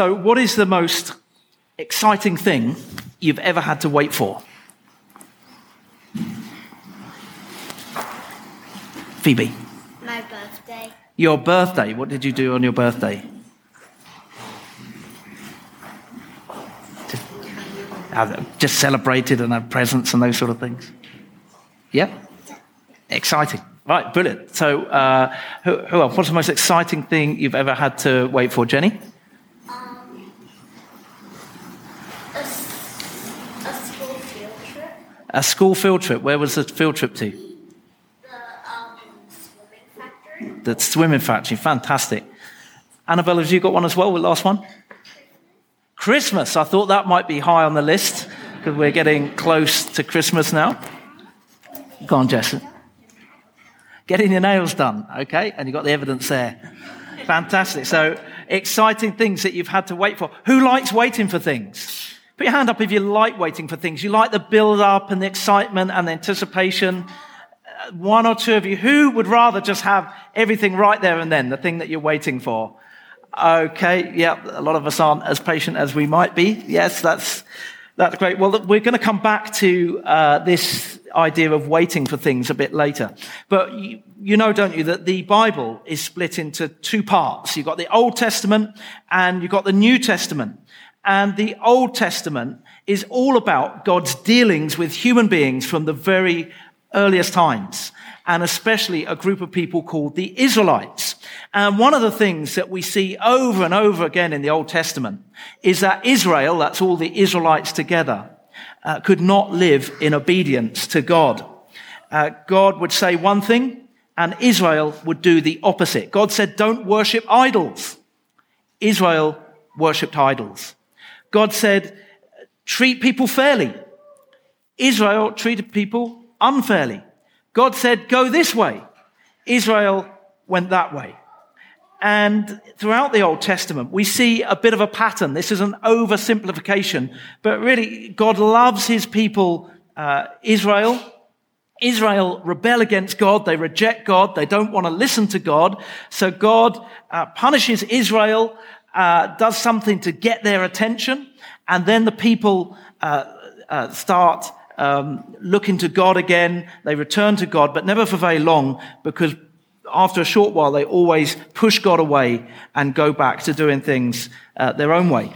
So, what is the most exciting thing you've ever had to wait for? Phoebe. My birthday. Your birthday. What did you do on your birthday? Just, uh, just celebrated and had presents and those sort of things. Yeah? Exciting. Right, brilliant. So, uh, who, who else? What's the most exciting thing you've ever had to wait for, Jenny? Um, a, s- a school field trip. A school field trip. Where was the field trip to? The um, swimming factory. The swimming factory. Fantastic. Annabelle, have you got one as well? The last one? Christmas. I thought that might be high on the list because we're getting close to Christmas now. Go on, Jess. Getting your nails done, okay? And you've got the evidence there. Fantastic. So, exciting things that you've had to wait for. Who likes waiting for things? Put your hand up if you like waiting for things. You like the build up and the excitement and the anticipation. Uh, One or two of you, who would rather just have everything right there and then, the thing that you're waiting for? Okay, yeah, a lot of us aren't as patient as we might be. Yes, that's, that's great. Well, we're going to come back to uh, this idea of waiting for things a bit later. But you, you know, don't you, that the Bible is split into two parts. You've got the Old Testament and you've got the New Testament. And the Old Testament is all about God's dealings with human beings from the very earliest times, and especially a group of people called the Israelites. And one of the things that we see over and over again in the Old Testament is that Israel, that's all the Israelites together, uh, could not live in obedience to God. Uh, God would say one thing, and Israel would do the opposite. God said, don't worship idols. Israel worshipped idols. God said, treat people fairly. Israel treated people unfairly. God said, go this way. Israel went that way. And throughout the Old Testament, we see a bit of a pattern. This is an oversimplification, but really, God loves his people, uh, Israel. Israel rebel against God. They reject God. They don't want to listen to God. So God uh, punishes Israel, uh, does something to get their attention, and then the people uh, uh, start um, looking to God again. They return to God, but never for very long, because after a short while, they always push God away and go back to doing things uh, their own way.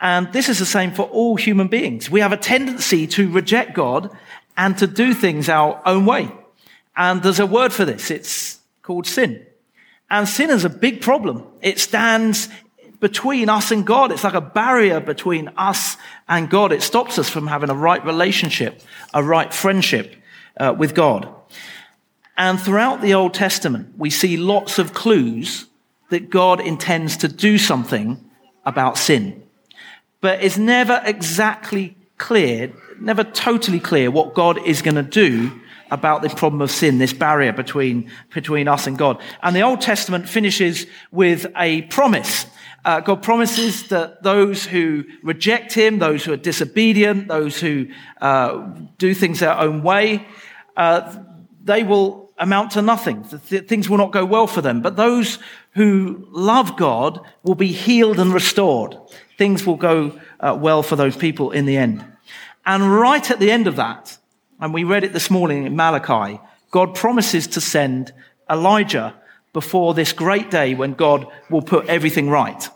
And this is the same for all human beings. We have a tendency to reject God and to do things our own way. And there's a word for this. It's called sin. And sin is a big problem. It stands between us and God. It's like a barrier between us and God. It stops us from having a right relationship, a right friendship uh, with God. And throughout the Old Testament, we see lots of clues that God intends to do something about sin. But it's never exactly clear, never totally clear what God is going to do about this problem of sin, this barrier between, between us and God. And the Old Testament finishes with a promise. Uh, God promises that those who reject Him, those who are disobedient, those who uh, do things their own way, uh, they will amount to nothing. Th- things will not go well for them. But those who love God will be healed and restored. Things will go uh, well for those people in the end. And right at the end of that, and we read it this morning in Malachi, God promises to send Elijah before this great day when God will put everything right.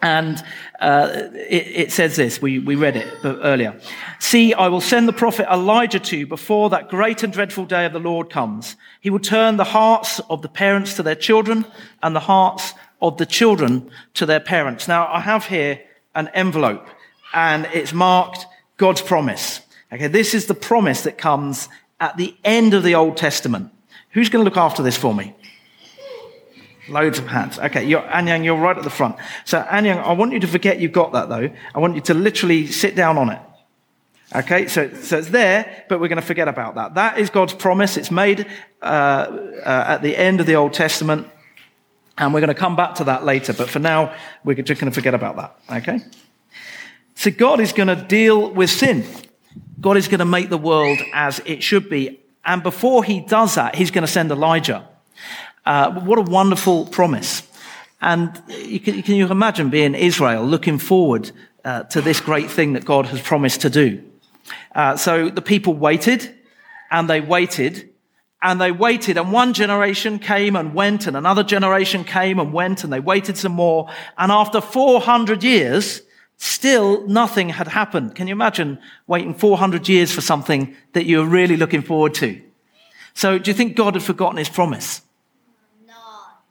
And uh, it, it, says this, we, we read it earlier. See, I will send the prophet Elijah to you before that great and dreadful day of the Lord comes. He will turn the hearts of the parents to their children and the hearts of the children to their parents. Now, I have here an envelope and it's marked God's promise. Okay, this is the promise that comes at the end of the Old Testament. Who's going to look after this for me? Loads of hands. Okay, you're, Anyang, you're right at the front. So, Anyang, I want you to forget you've got that though. I want you to literally sit down on it. Okay, so, so it's there, but we're going to forget about that. That is God's promise. It's made uh, uh, at the end of the Old Testament, and we're going to come back to that later. But for now, we're just going to forget about that. Okay? So, God is going to deal with sin. God is going to make the world as it should be. And before he does that, he's going to send Elijah. Uh, what a wonderful promise. And you can, can you imagine being Israel looking forward uh, to this great thing that God has promised to do? Uh, so the people waited and they waited and they waited and one generation came and went and another generation came and went and they waited some more. And after 400 years, still nothing had happened. Can you imagine waiting 400 years for something that you were really looking forward to? So do you think God had forgotten his promise?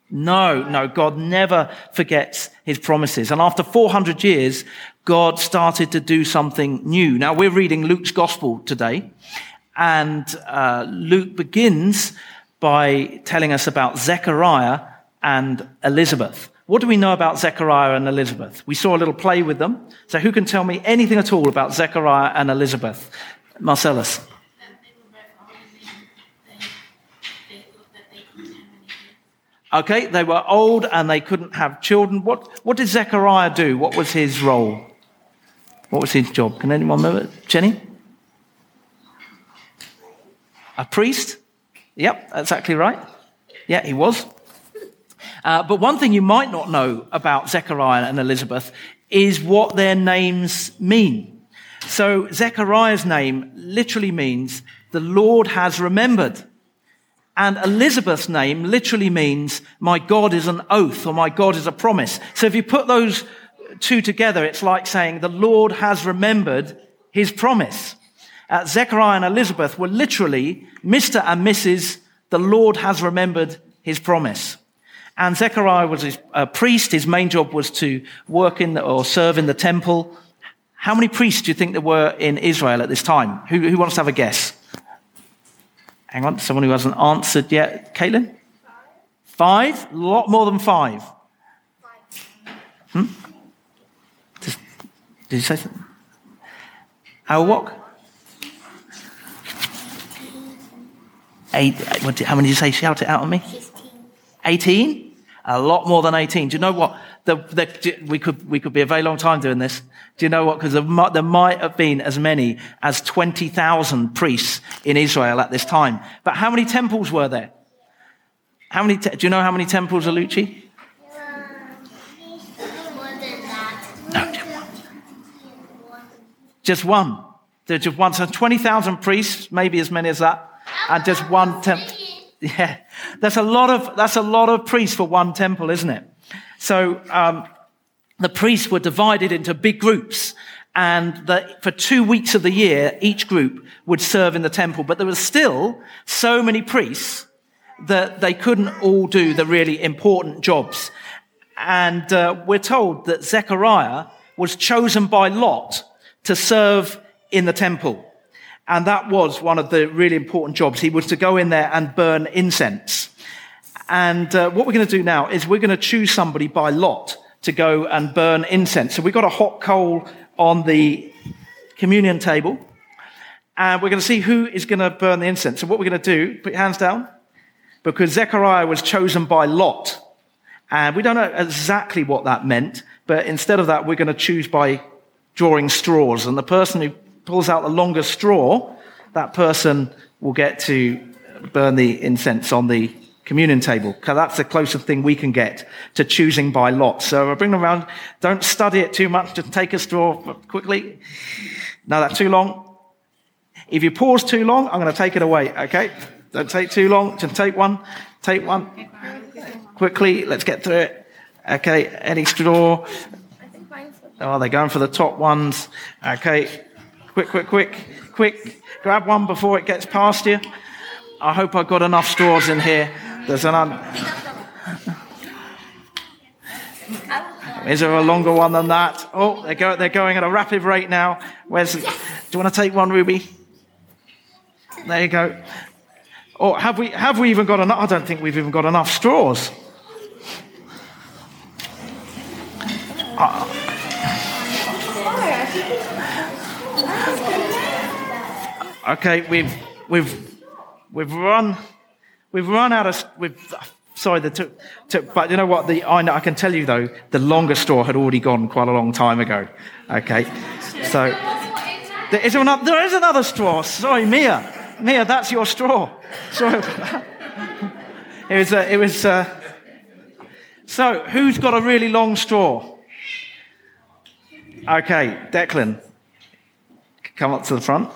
No, no, God never forgets his promises. And after 400 years, God started to do something new. Now we're reading Luke's gospel today, and uh, Luke begins by telling us about Zechariah and Elizabeth. What do we know about Zechariah and Elizabeth? We saw a little play with them. So who can tell me anything at all about Zechariah and Elizabeth? Marcellus. Okay, they were old and they couldn't have children. What, what did Zechariah do? What was his role? What was his job? Can anyone remember? Jenny? A priest? Yep, exactly right. Yeah, he was. Uh, but one thing you might not know about Zechariah and Elizabeth is what their names mean. So Zechariah's name literally means the Lord has remembered. And Elizabeth's name literally means my God is an oath or my God is a promise. So if you put those two together, it's like saying the Lord has remembered his promise. Uh, Zechariah and Elizabeth were literally Mr. and Mrs. The Lord has remembered his promise. And Zechariah was a priest. His main job was to work in or serve in the temple. How many priests do you think there were in Israel at this time? Who, who wants to have a guess? Hang on, someone who hasn't answered yet. Caitlin? Five? A lot more than five. Hmm? Did you say something? Our walk? Eight, how many did you say? Shout it out on me. 18? A lot more than 18. Do you know what? The, the, we, could, we could be a very long time doing this. Do you know what? Because there, there might have been as many as 20,000 priests in Israel at this time. But how many temples were there? How many, te- do you know how many temples are Lucci? No, just one. Just one. There's just one. So 20,000 priests, maybe as many as that, and just one temple. Yeah, that's a lot of that's a lot of priests for one temple, isn't it? So um, the priests were divided into big groups, and the, for two weeks of the year, each group would serve in the temple. But there were still so many priests that they couldn't all do the really important jobs. And uh, we're told that Zechariah was chosen by Lot to serve in the temple. And that was one of the really important jobs. He was to go in there and burn incense. And uh, what we're going to do now is we're going to choose somebody by lot to go and burn incense. So we've got a hot coal on the communion table. And we're going to see who is going to burn the incense. So what we're going to do, put your hands down, because Zechariah was chosen by lot. And we don't know exactly what that meant, but instead of that, we're going to choose by drawing straws. And the person who pulls out the longer straw, that person will get to burn the incense on the communion table. Because that's the closest thing we can get to choosing by lot. So I bring them around. Don't study it too much. Just take a straw quickly. No, that's too long. If you pause too long, I'm going to take it away. Okay? Don't take too long. Just take one. Take one. Quickly. Let's get through it. Okay. Any straw? Oh, they're going for the top ones. Okay. Quick, quick, quick, quick. Grab one before it gets past you. I hope I've got enough straws in here. There's an un- Is there a longer one than that? Oh, they're, go- they're going at a rapid rate now. Where's? Do you want to take one, Ruby? There you go. Or have we? Have we even got enough? I don't think we've even got enough straws. Uh, Okay, we've we've we've run we've run out of we've sorry the took, but you know what the I, know, I can tell you though the longest straw had already gone quite a long time ago. Okay, so there is another there is another straw. Sorry, Mia, Mia, that's your straw. Sorry. It was uh, it was. Uh, So, who's got a really long straw? Okay, Declan, come up to the front.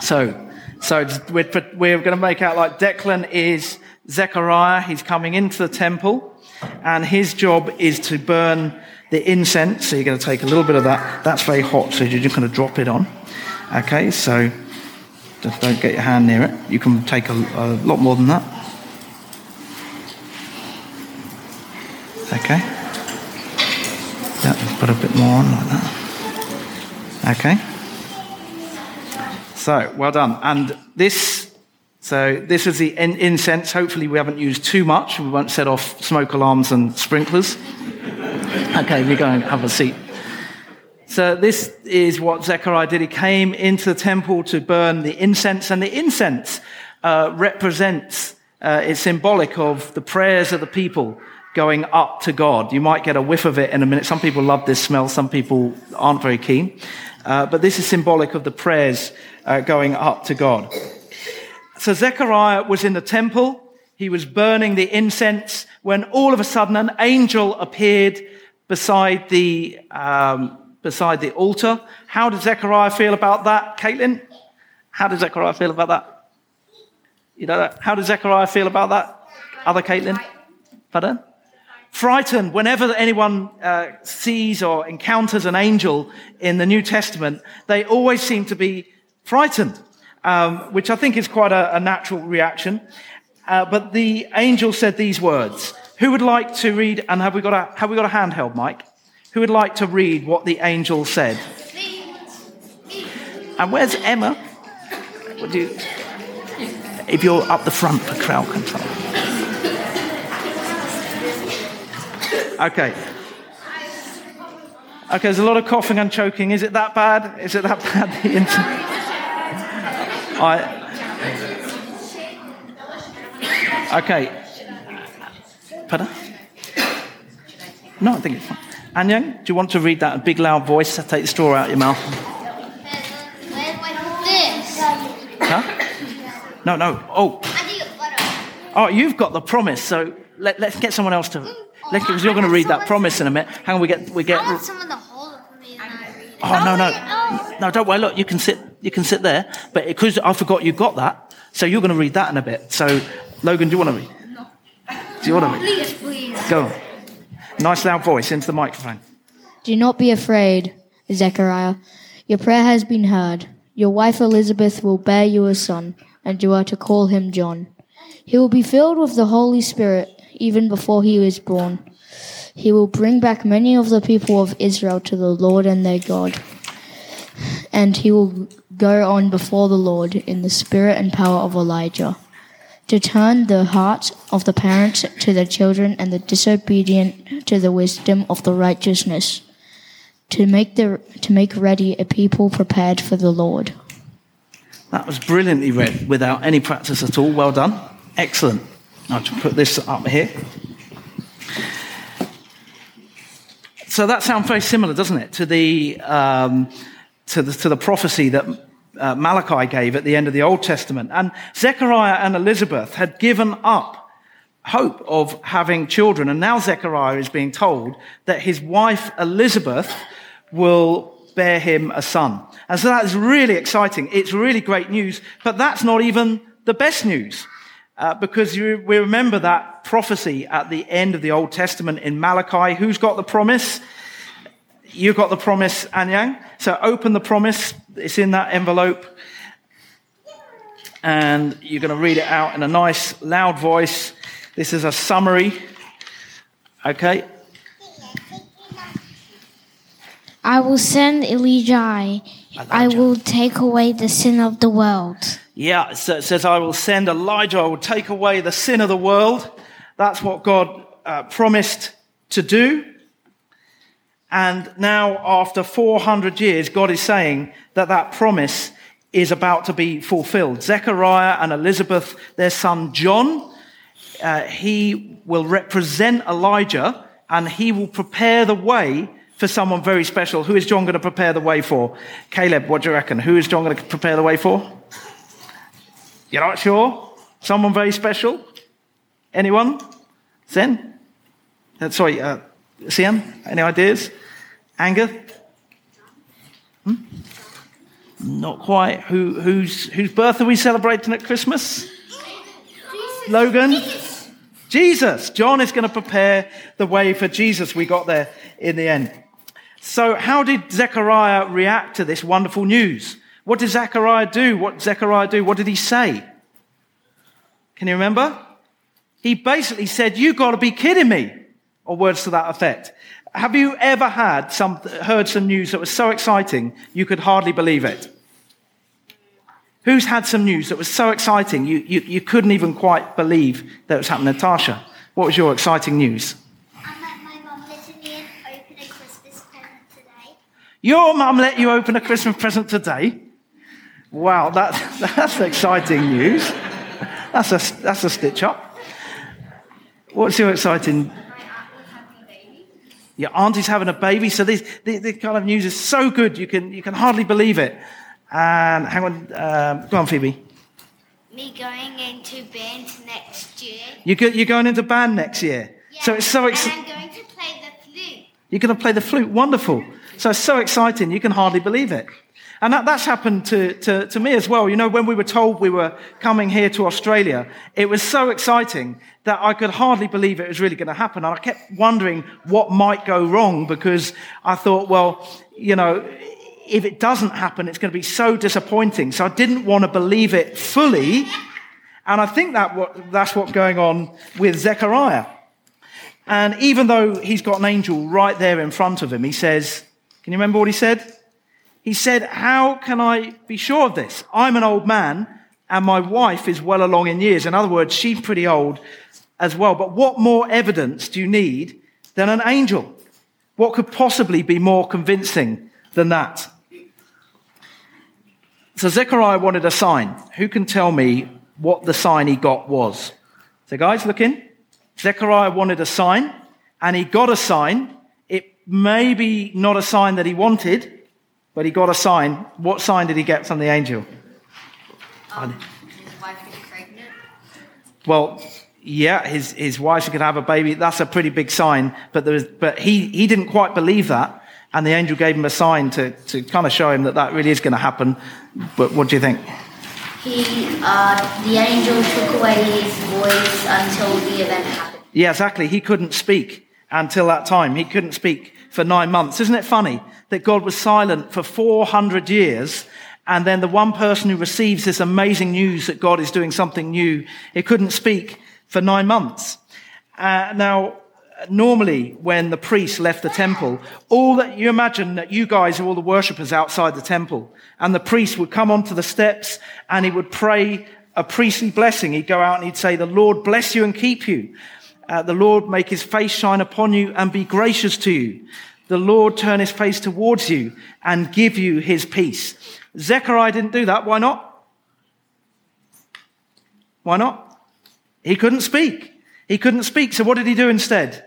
So, so we're, we're going to make out like Declan is Zechariah. He's coming into the temple, and his job is to burn the incense. So you're going to take a little bit of that. That's very hot, so you're just going to drop it on. Okay, so just don't get your hand near it. You can take a, a lot more than that. Okay. Yeah, put a bit more on like that. Okay. So, well done. And this, so this is the in- incense. Hopefully, we haven't used too much. We won't set off smoke alarms and sprinklers. Okay, we go and have a seat. So, this is what Zechariah did. He came into the temple to burn the incense, and the incense uh, represents, uh, it's symbolic of the prayers of the people going up to God. You might get a whiff of it in a minute. Some people love this smell, some people aren't very keen. Uh, but this is symbolic of the prayers uh, going up to God. So Zechariah was in the temple. He was burning the incense when all of a sudden an angel appeared beside the, um, beside the altar. How did Zechariah feel about that, Caitlin? How did Zechariah feel about that? You know? How did Zechariah feel about that? Other Caitlin? Pardon? Frightened. Whenever anyone uh, sees or encounters an angel in the New Testament, they always seem to be frightened, um, which I think is quite a, a natural reaction. Uh, but the angel said these words. Who would like to read? And have we got a have we got a handheld mic? Who would like to read what the angel said? And where's Emma? Would you, if you're up the front for crowd control. Okay. Okay, there's a lot of coughing and choking. Is it that bad? Is it that bad? I. Okay. Pardon? No, I think it's fine. Anyang, do you want to read that in big loud voice? Take the straw out of your mouth. Huh? No, no. Oh. Oh, you've got the promise. So let, us get someone else to. Let's, because you're going to read that promise in a minute. Hang on, we get we get. I want someone to hold it for me and I read it. Oh no no no! Don't worry. Look, you can sit. You can sit there. But because I forgot you got that, so you're going to read that in a bit. So, Logan, do you want to read? No. Do you want to read? Please, please. Go. On. Nice loud voice into the microphone. Do not be afraid, Zechariah. Your prayer has been heard. Your wife Elizabeth will bear you a son, and you are to call him John. He will be filled with the Holy Spirit even before he is born. He will bring back many of the people of Israel to the Lord and their God. And he will go on before the Lord in the spirit and power of Elijah, to turn the hearts of the parents to their children and the disobedient to the wisdom of the righteousness, to make, the, to make ready a people prepared for the Lord. That was brilliantly read without any practice at all. Well done. Excellent. I'll put this up here. So that sounds very similar, doesn't it, to the, um, to the, to the prophecy that uh, Malachi gave at the end of the Old Testament. And Zechariah and Elizabeth had given up hope of having children. And now Zechariah is being told that his wife Elizabeth will bear him a son. And so that is really exciting. It's really great news, but that's not even the best news. Uh, because you, we remember that prophecy at the end of the Old Testament in Malachi. Who's got the promise? You've got the promise, Anyang. So open the promise. It's in that envelope. And you're going to read it out in a nice, loud voice. This is a summary. Okay. I will send Elijah. I will take away the sin of the world. Yeah, so it says, I will send Elijah, I will take away the sin of the world. That's what God uh, promised to do. And now, after 400 years, God is saying that that promise is about to be fulfilled. Zechariah and Elizabeth, their son John, uh, he will represent Elijah and he will prepare the way for someone very special. Who is John going to prepare the way for? Caleb, what do you reckon? Who is John going to prepare the way for? You're not sure? Someone very special? Anyone? Zen? Uh, sorry, uh, Siam, any ideas? Anger? Hmm? Not quite. Who, whose, whose birth are we celebrating at Christmas? Logan? Jesus. John is going to prepare the way for Jesus. We got there in the end. So, how did Zechariah react to this wonderful news? What did Zechariah do? What did Zechariah do? What did he say? Can you remember? He basically said, You got to be kidding me, or words to that effect. Have you ever had some, heard some news that was so exciting you could hardly believe it? Who's had some news that was so exciting you, you, you couldn't even quite believe that it was happening? Natasha, what was your exciting news? I met my mum letting me open a Christmas present today. Your mum let you open a Christmas present today? Wow, that, that's exciting news. That's a, that's a stitch up. What's your exciting? Your auntie's having a baby. So this, this, this kind of news is so good, you can, you can hardly believe it. And hang on, um, go on, Phoebe. Me going into band next year. You go, you're going into band next year. So it's so And exciting. I'm going to play the flute. You're going to play the flute. Wonderful. So it's so exciting. You can hardly believe it. And that, that's happened to, to, to me as well. You know, when we were told we were coming here to Australia, it was so exciting that I could hardly believe it was really going to happen. And I kept wondering what might go wrong because I thought, well, you know, if it doesn't happen, it's going to be so disappointing. So I didn't want to believe it fully. And I think that what, that's what's going on with Zechariah. And even though he's got an angel right there in front of him, he says, Can you remember what he said? He said, How can I be sure of this? I'm an old man and my wife is well along in years. In other words, she's pretty old as well. But what more evidence do you need than an angel? What could possibly be more convincing than that? So Zechariah wanted a sign. Who can tell me what the sign he got was? So, guys, look in. Zechariah wanted a sign, and he got a sign. It may be not a sign that he wanted, but he got a sign. What sign did he get from the angel? Um, his wife pregnant. Well, yeah, his, his wife could have a baby. That's a pretty big sign, but, there was, but he, he didn't quite believe that. And the angel gave him a sign to, to kind of show him that that really is going to happen. But what do you think? He, uh, the angel took away his voice until the event happened. Yeah, exactly. He couldn't speak until that time. He couldn't speak for nine months. Isn't it funny that God was silent for 400 years and then the one person who receives this amazing news that God is doing something new, he couldn't speak for nine months. Uh, now, normally when the priest left the temple, all that you imagine that you guys are all the worshippers outside the temple, and the priest would come onto the steps and he would pray a priestly blessing. He'd go out and he'd say, "The Lord bless you and keep you. Uh, the Lord make His face shine upon you and be gracious to you. The Lord turn His face towards you and give you His peace." Zechariah didn't do that. Why not? Why not? He couldn't speak. He couldn't speak. So what did he do instead?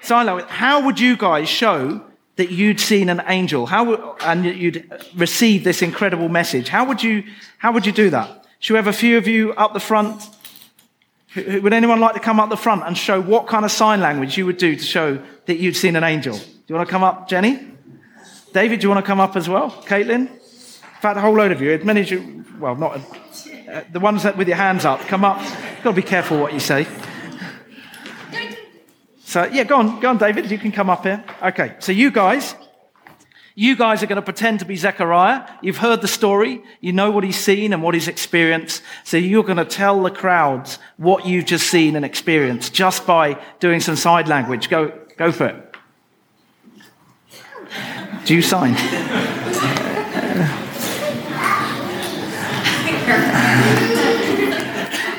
Sign language. How would you guys show that you'd seen an angel? How and you'd received this incredible message? How would you, how would you do that? Should we have a few of you up the front? Would anyone like to come up the front and show what kind of sign language you would do to show that you'd seen an angel? Do you want to come up, Jenny? David, do you want to come up as well? Caitlin? In fact, a whole load of you, as many as you, well, not uh, the ones that with your hands up, come up. You've got to be careful what you say. So, yeah, go on, go on, David. You can come up here. Okay, so you guys, you guys are going to pretend to be Zechariah. You've heard the story. You know what he's seen and what he's experienced. So you're going to tell the crowds what you've just seen and experienced just by doing some side language. Go, go for it. Do you sign?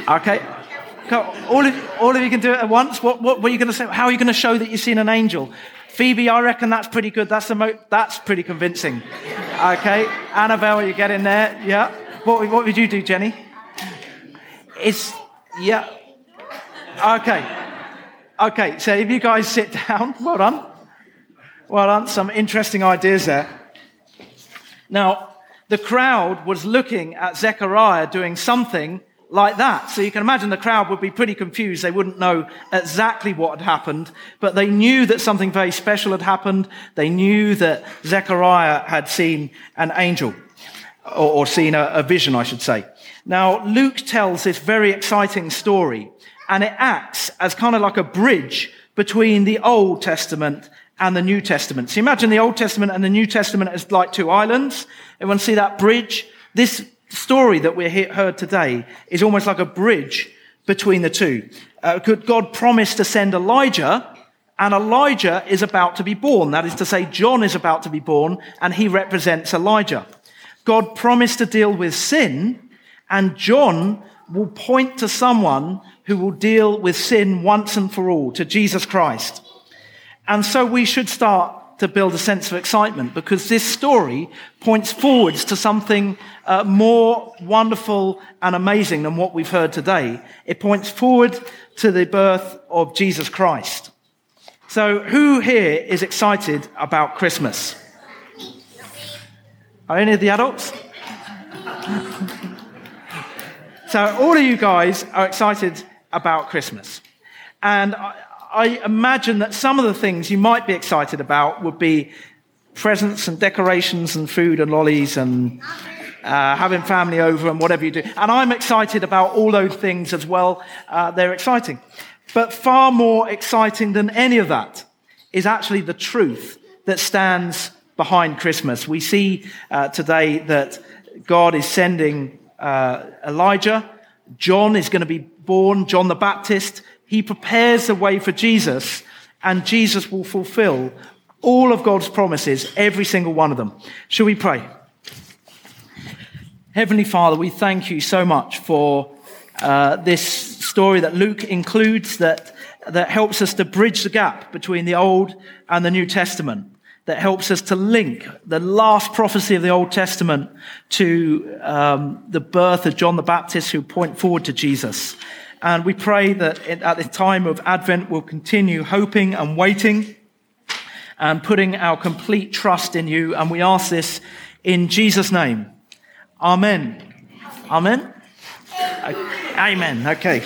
Okay. All of, all of you can do it at once. What, what, what are you going to say? How are you going to show that you've seen an angel? Phoebe, I reckon that's pretty good. That's, mo- that's pretty convincing. Okay. Annabelle, you get in there. Yeah. What, what would you do, Jenny? It's, yeah. Okay. Okay. So if you guys sit down, well done. Well done. Some interesting ideas there. Now, the crowd was looking at Zechariah doing something like that. So you can imagine the crowd would be pretty confused. They wouldn't know exactly what had happened, but they knew that something very special had happened. They knew that Zechariah had seen an angel, or, or seen a, a vision, I should say. Now, Luke tells this very exciting story, and it acts as kind of like a bridge between the Old Testament and the New Testament. So imagine the Old Testament and the New Testament as like two islands. Everyone see that bridge? This story that we heard today is almost like a bridge between the two. Uh, God promised to send Elijah, and Elijah is about to be born. That is to say, John is about to be born, and he represents Elijah. God promised to deal with sin, and John will point to someone who will deal with sin once and for all, to Jesus Christ. And so we should start to build a sense of excitement because this story points forwards to something uh, more wonderful and amazing than what we've heard today. It points forward to the birth of Jesus Christ. So, who here is excited about Christmas? Are any of the adults? so, all of you guys are excited about Christmas. And I imagine that some of the things you might be excited about would be presents and decorations and food and lollies and uh, having family over and whatever you do. And I'm excited about all those things as well. Uh, they're exciting. But far more exciting than any of that is actually the truth that stands behind Christmas. We see uh, today that God is sending uh, Elijah. John is going to be born, John the Baptist. He prepares the way for Jesus, and Jesus will fulfill all of God's promises, every single one of them. Shall we pray? Heavenly Father, we thank you so much for uh, this story that Luke includes that, that helps us to bridge the gap between the Old and the New Testament, that helps us to link the last prophecy of the Old Testament to um, the birth of John the Baptist, who point forward to Jesus. And we pray that at the time of Advent, we'll continue hoping and waiting and putting our complete trust in you. And we ask this in Jesus' name. Amen. Amen. Amen. Okay.